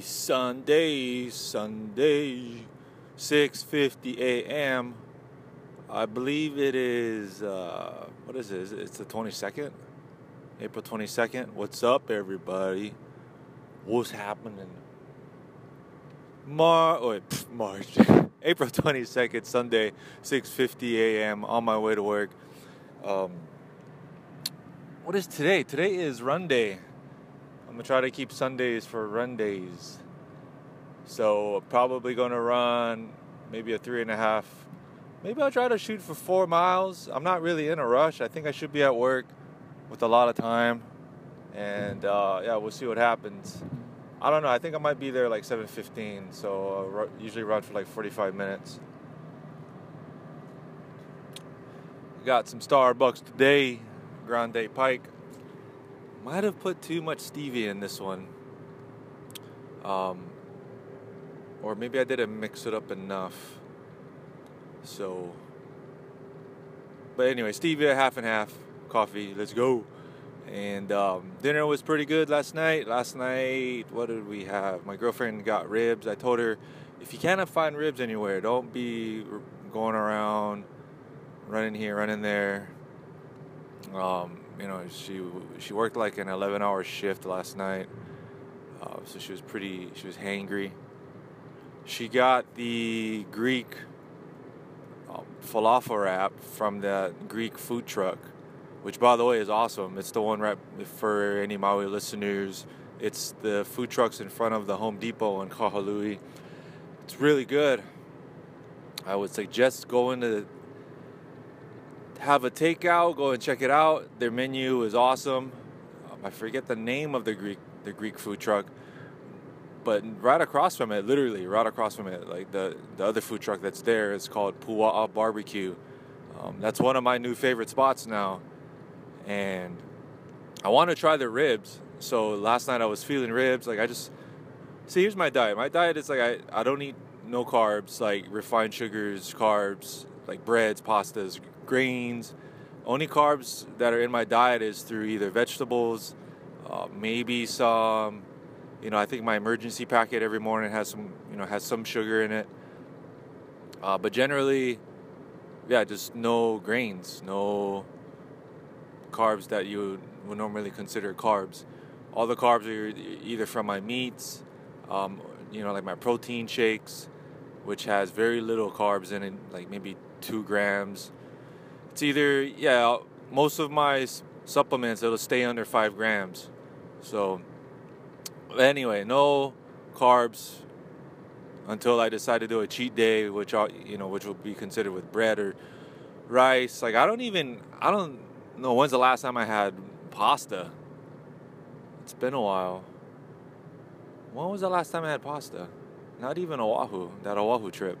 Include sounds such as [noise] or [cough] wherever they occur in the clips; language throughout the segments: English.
Sunday, Sunday, 6:50 a.m. I believe it is uh, what is it? It's the 22nd, April 22nd. What's up, everybody? What's happening? Mar, oh, wait, pff, March, [laughs] April 22nd, Sunday, 6:50 a.m. On my way to work. Um, what is today? Today is run day. I'm gonna try to keep Sundays for run days. So probably gonna run maybe a three and a half. Maybe I'll try to shoot for four miles. I'm not really in a rush. I think I should be at work with a lot of time, and uh, yeah, we'll see what happens. I don't know. I think I might be there like 7:15. So uh, usually run for like 45 minutes. Got some Starbucks today, Grande Pike might have put too much stevia in this one. Um, or maybe I didn't mix it up enough. So, but anyway, stevia half and half, coffee. Let's go. And um, dinner was pretty good last night. Last night, what did we have? My girlfriend got ribs. I told her, if you cannot find ribs anywhere, don't be going around, running here, running there. Um, you know, she she worked like an 11 hour shift last night, uh, so she was pretty, she was hangry. She got the Greek um, falafel wrap from the Greek food truck, which by the way is awesome. It's the one right for any Maui listeners. It's the food trucks in front of the Home Depot in Kahului. It's really good. I would suggest going to have a takeout, go and check it out. Their menu is awesome. Um, I forget the name of the Greek the Greek food truck, but right across from it, literally right across from it, like the the other food truck that's there is called Pua'a Barbecue. Um, that's one of my new favorite spots now, and I want to try the ribs. So last night I was feeling ribs. Like I just see, here's my diet. My diet is like I I don't eat no carbs, like refined sugars, carbs, like breads, pastas, grains. Only carbs that are in my diet is through either vegetables, uh, maybe some. You know, I think my Emergen-C packet every morning has some, you know, has some sugar in it. Uh, but generally, yeah, just no grains, no carbs that you would normally consider carbs. All the carbs are either from my meats, um, you know, like my protein shakes, which has very little carbs in it, like maybe two grams, it's either yeah most of my supplements it'll stay under five grams. So anyway no carbs until i decide to do a cheat day which i you know which will be considered with bread or rice. Like i don't even i don't know when's the last time i had pasta. It's been a while. When was the last time i had pasta? Not even oahu that oahu trip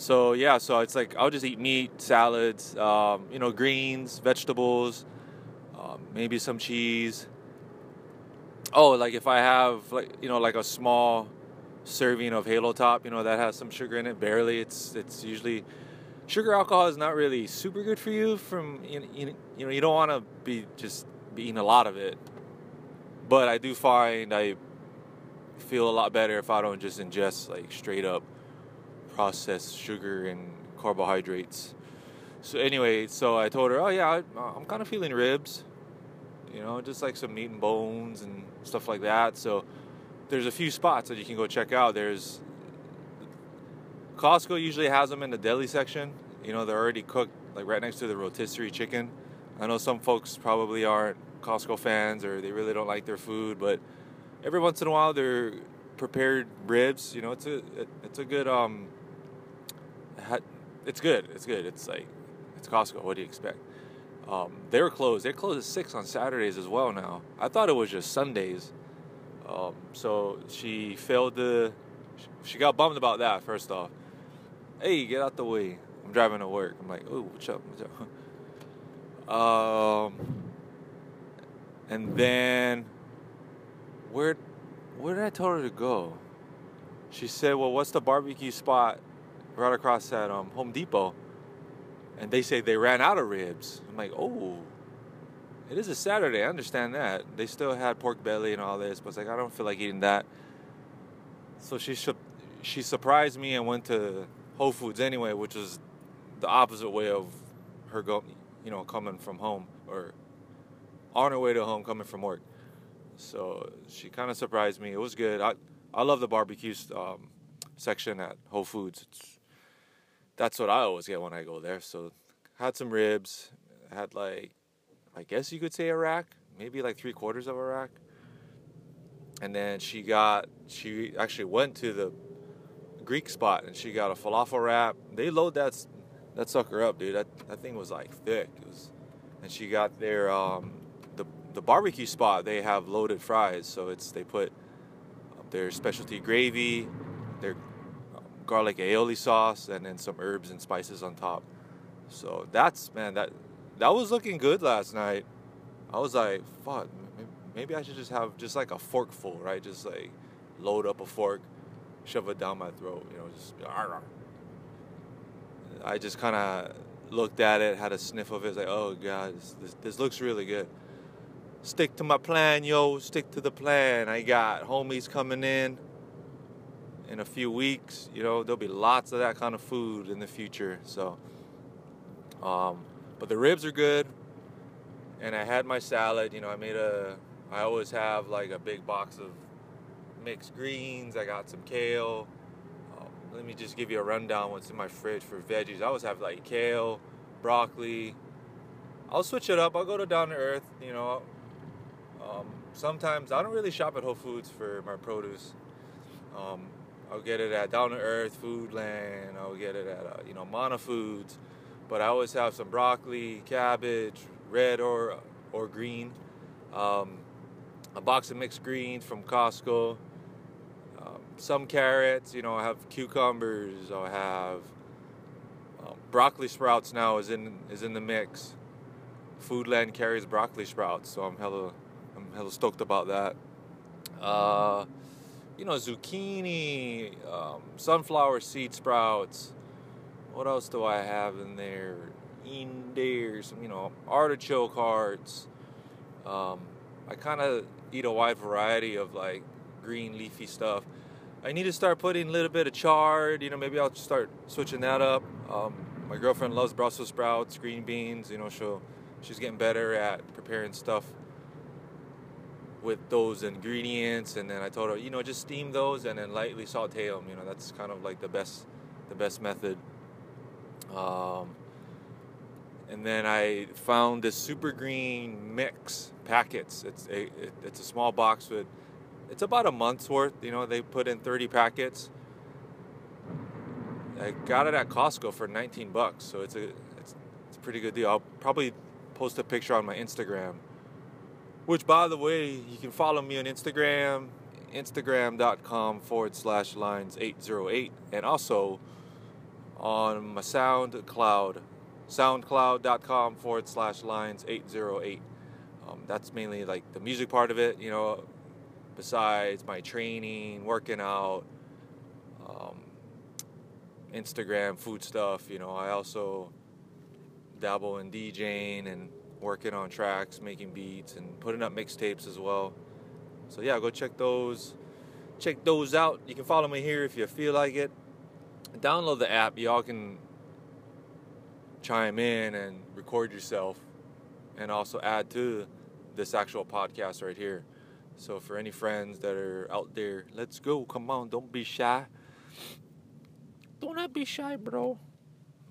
so yeah, so it's like I'll just eat meat, salads, um, you know, greens, vegetables, um, maybe some cheese. Oh, like if I have like you know like a small serving of Halo Top, you know that has some sugar in it, barely. It's it's usually sugar alcohol is not really super good for you. From you know you don't want to be just be eating a lot of it. But I do find I feel a lot better if I don't just ingest like straight up processed sugar and carbohydrates. So anyway, so I told her, oh yeah, I, am kind of feeling ribs, you know, just like some meat and bones and stuff like that. So there's a few spots that you can go check out. There's Costco usually has them in the deli section. You know, they're already cooked, like right next to the rotisserie chicken. I know some folks probably aren't Costco fans or they really don't like their food, but every once in a while they're prepared ribs. You know, it's a it's a good um it's good. It's good. It's like it's Costco. What do you expect? Um, they're closed. They're closed at six on Saturdays as well now. I thought it was just Sundays. Um, so she failed to. She got bummed about that. First off, hey, get out the way. I'm driving to work. I'm like, oh, what's up? What's up? Um, and then where, where did I tell her to go? She said, well, what's the barbecue spot right across at um, Home Depot, and they say they ran out of ribs. I'm like, oh. it is a Saturday. I understand that. They still had pork belly and all this, but it's like I don't feel like eating that. So she she surprised me and went to Whole Foods anyway, which was the opposite way of her go, you know, coming from home or on her way to home coming from work. So she kind of surprised me. It was good. I I love the barbecue um, section at Whole Foods. It's, that's what I always get when I go there. So had some ribs. Had like I guess you could say a rack, maybe like three quarters of a rack. And then she got she actually went to the Greek spot and she got a falafel wrap. They load that that sucker up, dude. That that thing was like thick. It was, and she got their um, the the barbecue spot. They have loaded fries, so it's they put their specialty gravy, their garlic aioli sauce, and then some herbs and spices on top. So that's man, that that was looking good last night. I was like, fuck, maybe I should just have just like a fork full, right? Just like load up a fork, shove it down my throat, you know, just. I just kind of looked at it, had a sniff of it, like, oh god, this, this, this looks really good. Stick to my plan, yo. Stick to the plan. I got homies coming in in a few weeks. You know, there'll be lots of that kind of food in the future. So, um, but the ribs are good. And I had my salad. You know, I made a. I always have like a big box of mixed greens. I got some kale. Um, let me just give you a rundown what's in my fridge for veggies. I always have like kale, broccoli. I'll switch it up. I'll go to down to earth. You know, um, sometimes I don't really shop at Whole Foods for my produce. Um, I'll get it at Down to Earth Foodland. I'll get it at uh, you know Mana Foods, but I always have some broccoli, cabbage, red or or green, um, a box of mixed greens from Costco, um, some carrots. You know I have cucumbers. I'll have um, broccoli sprouts now is in is in the mix. Foodland carries broccoli sprouts, so I'm hella I'm hella stoked about that. Uh, you know, zucchini, um, sunflower seed sprouts. What else do I have in there? Some you know, artichoke hearts. Um, I kind of eat a wide variety of like green leafy stuff. I need to start putting a little bit of chard. You know, maybe I'll start switching that up. Um, my girlfriend loves Brussels sprouts, green beans. You know, she'll she's getting better at preparing stuff with those ingredients and then I told her you know just steam those and then lightly saute them you know that's kind of like the best the best method. Um, and then I found this super green mix packets. It's a it, it's a small box with it's about a month's worth you know they put in 30 packets. I got it at Costco for 19 bucks so it's a it's, it's a pretty good deal. I'll probably post a picture on my Instagram which, by the way, you can follow me on Instagram, instagram.com forward slash lines 808, and also on my SoundCloud, soundcloud.com forward slash lines 808. Um, that's mainly like the music part of it, you know, besides my training, working out, um, Instagram, food stuff, you know, I also dabble in DJing and working on tracks, making beats, and putting up mixtapes as well. So yeah, go check those, check those out. You can follow me here if you feel like it. Download the app. Y'all can chime in and record yourself, and also add to this actual podcast right here. So for any friends that are out there, let's go. Come on, don't be shy. Don't be shy, bro.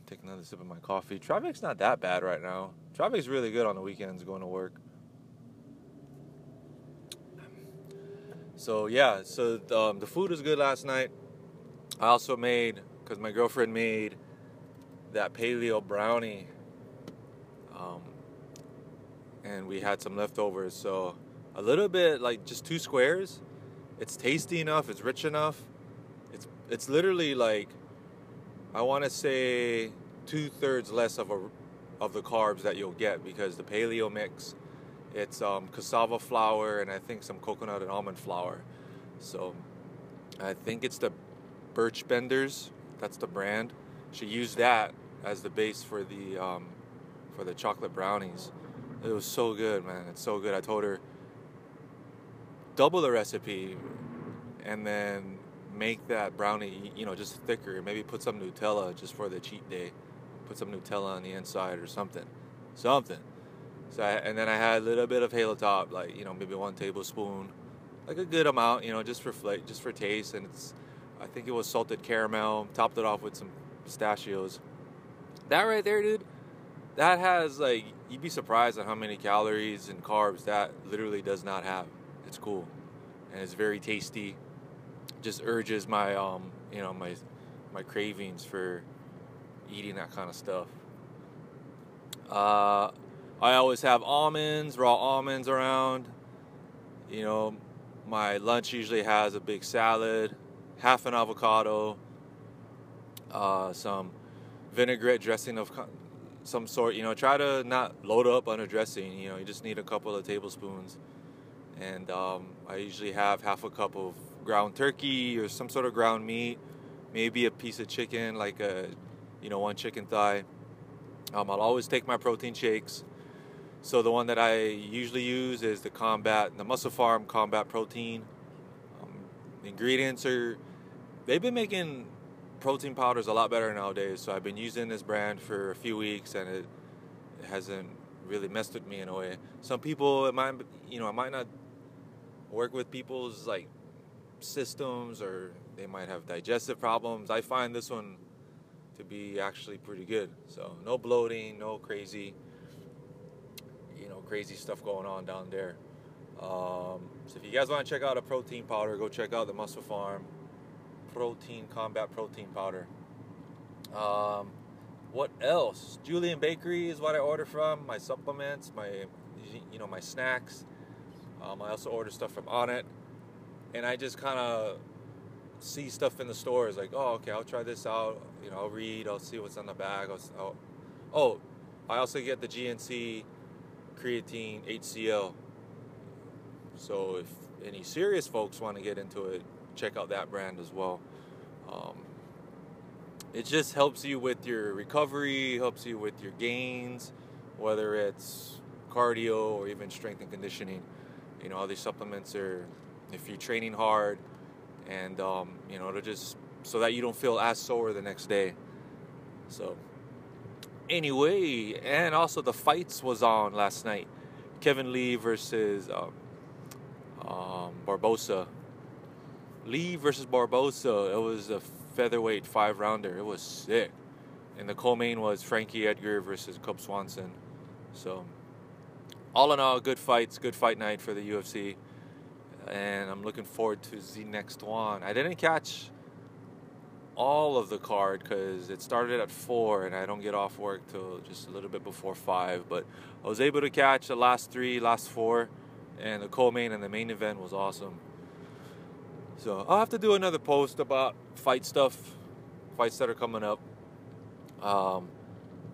Take another sip of my coffee. Traffic's not that bad right now. Traffic's really good on the weekends going to work. So yeah, so um, the food was good last night. I also made because my girlfriend made that paleo brownie, um, and we had some leftovers. So a little bit like just two squares. It's tasty enough. It's rich enough. It's it's literally like I want to say two thirds less of a of the carbs that you'll get because the paleo mix, it's um, cassava flour and I think some coconut and almond flour. So I think it's the Birch Benders. That's the brand. She used that as the base for the um, for the chocolate brownies. It was so good, man. It's so good. I told her double the recipe and then make that brownie, you know, just thicker. Maybe put some Nutella just for the cheat day. Put some Nutella on the inside or something. Something. So I, and then I had a little bit of halo top, like you know, maybe one tablespoon, like a good amount, you know, just for flavor, just for taste. And it's, I think it was salted caramel. Topped it off with some pistachios. That right there, dude. That has like you'd be surprised at how many calories and carbs that literally does not have. It's cool, and it's very tasty. Just urges my um, you know, my my cravings for eating that kind of stuff. Uh, I always have almonds, raw almonds around. You know, my lunch usually has a big salad, half an avocado, uh, some vinaigrette dressing of some sort. You know, try to not load up on a dressing. You know, you just need a couple of tablespoons. And um, I usually have half a cup of ground turkey or some sort of ground meat, maybe a piece of chicken, like a, you know, one chicken thigh. Um, I'll always take my protein shakes. So the one that I usually use is the Combat, the MusclePharm Combat Protein. Um, ingredients are, they've been making protein powders a lot better nowadays. So I've been using this brand for a few weeks and it, it hasn't really messed with me in a way. Some people, it might, you know, it might not work with people's like systems or they might have digestive problems. I find this one to be actually pretty good. So no bloating, no crazy, you know, crazy stuff going on down there. Um, so if you guys want to check out a protein powder, go check out the MusclePharm Protein Combat Protein Powder. Um, what else? Julian Bakery is what I order from. My supplements, my you know my snacks. Um, I also order stuff from Onnit, and I just kind of see stuff in the stores like, oh, okay, I'll try this out. You know, I'll read, I'll see what's on the bag. I'll, I'll, oh, I also get the GNC creatine HCl. So if any serious folks want to get into it, check out that brand as well. Um, it just helps you with your recovery, helps you with your gains, whether it's cardio or even strength and conditioning. You know, all these supplements are, if you're training hard, and um, you know to just so that you don't feel as sore the next day. So anyway, and also the fights was on last night. Kevin Lee versus um, um, Barboza. Lee versus Barboza. It was a featherweight five rounder. It was sick. And the co-main was Frankie Edgar versus Cub Swanson. So all in all, good fights, good fight night for the UFC and I'm looking forward to the next one. I didn't catch all of the card because it started at four and I don't get off work till just a little bit before five. But I was able to catch the last three, last four, and the co-main and the main event was awesome. So I'll have to do another post about fight stuff, fights that are coming up. Um,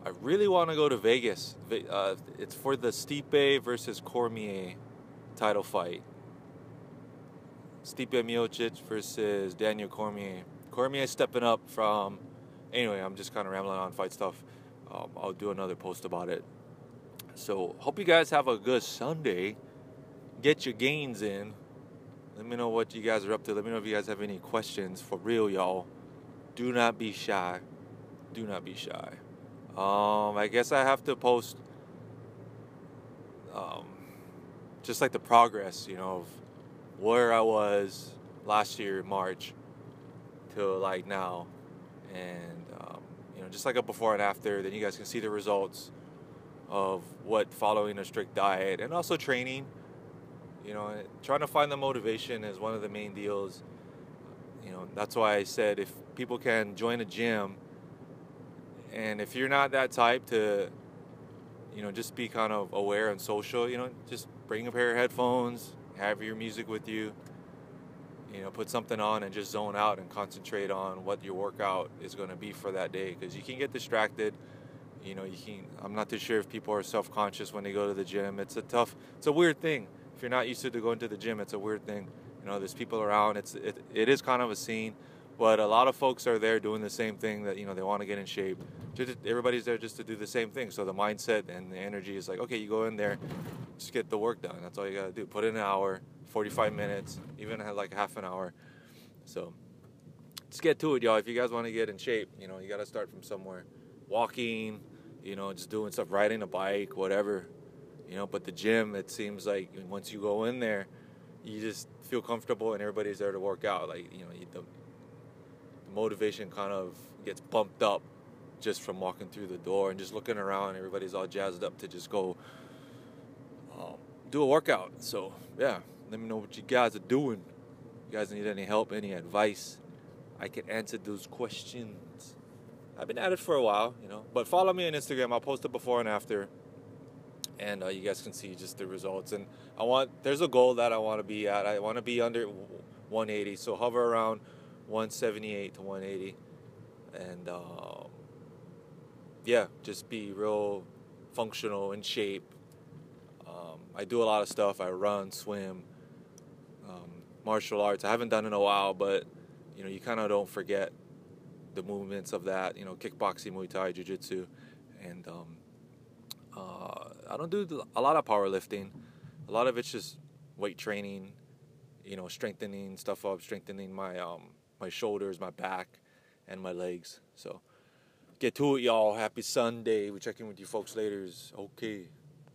I really want to go to Vegas. Uh, it's for the Stipe versus Cormier title fight. Stipe Miocic versus Daniel Cormier. Cormier stepping up from. Anyway, I'm just kind of rambling on fight stuff. Um, I'll do another post about it. So, hope you guys have a good Sunday. Get your gains in. Let me know what you guys are up to. Let me know if you guys have any questions. For real, y'all. Do not be shy. Do not be shy. Um, I guess I have to post um, just like the progress, you know, of where I was last year, March, till like now, and um, you know, just like a before and after. Then you guys can see the results of what following a strict diet and also training. You know, trying to find the motivation is one of the main deals. You know, that's why I said if people can join a gym, and if you're not that type to, you know, just be kind of aware and social. You know, just bring a pair of headphones have your music with you. You know, put something on and just zone out and concentrate on what your workout is going to be for that day because you can get distracted. You know, you can. I'm not too sure if people are self-conscious when they go to the gym. It's a tough. It's a weird thing. If you're not used to going to the gym, it's a weird thing. You know, there's people around. It's it, it is kind of a scene, But a lot of folks are there doing the same thing that you know they want to get in shape. Everybody's there just to do the same thing. So the mindset and the energy is like, okay, you go in there, just get the work done. That's all you gotta do. Put in an hour, 45 minutes, even like half an hour. So just get to it, y'all. If you guys want to get in shape, you know, you gotta start from somewhere. Walking, you know, just doing stuff, riding a bike, whatever. You know, but the gym, it seems like once you go in there, you just feel comfortable and everybody's there to work out. Like, you know, you, the, the motivation kind of gets bumped up just from walking through the door and just looking around. Everybody's all jazzed up to just go um, do a workout. So, yeah, let me know what you guys are doing. You guys need any help, any advice? I can answer those questions. I've been at it for a while, you know, but follow me on Instagram. I'll post it before and after, and uh, you guys can see just the results. And I want there's a goal that I want to be at. I want to be under 180, so hover around 178 to 180, and um, yeah, just be real functional in shape. Um, I do a lot of stuff. I run, swim, um, martial arts. I haven't done in a while, but you know, you kind of don't forget the movements of that. You know, kickboxing, Muay Thai, Jiu Jitsu, and um, uh, I don't do a lot of powerlifting. A lot of it's just weight training. You know, strengthening stuff up, strengthening my um, my shoulders, my back, and my legs. So get to it, y'all. Happy Sunday. We check in with you folks later. Okay.